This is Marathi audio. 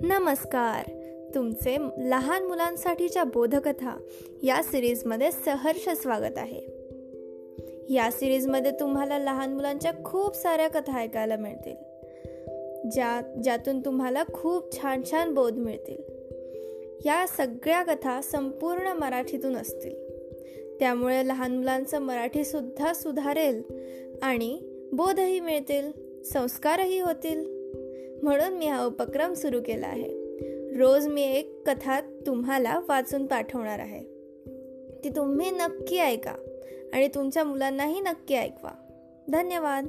नमस्कार. तुमचे लहान मुलांसाठीच्या बोधकथा या सिरीजमध्ये सहर्ष स्वागत आहे. या सिरीजमध्ये तुम्हाला लहान मुलांच्या खूप साऱ्या कथा ऐकायला मिळतील. ज्या ज्यातून तुम्हाला खूप छान छान बोध मिळतील. या सगळ्या कथा संपूर्ण मराठीतून असतील. त्यामुळे लहान मुलांचं मराठीसुद्धा सुधारेल आणि बोधही मिळतील संस्कारही होतील. म्हणून मी हा उपक्रम सुरू केला आहे. रोज मी एक कथा तुम्हाला वाचून पाठवणार आहे. ती तुम्ही नक्की ऐका आणि तुमच्या मुलांनाही नक्की ऐकवा. धन्यवाद.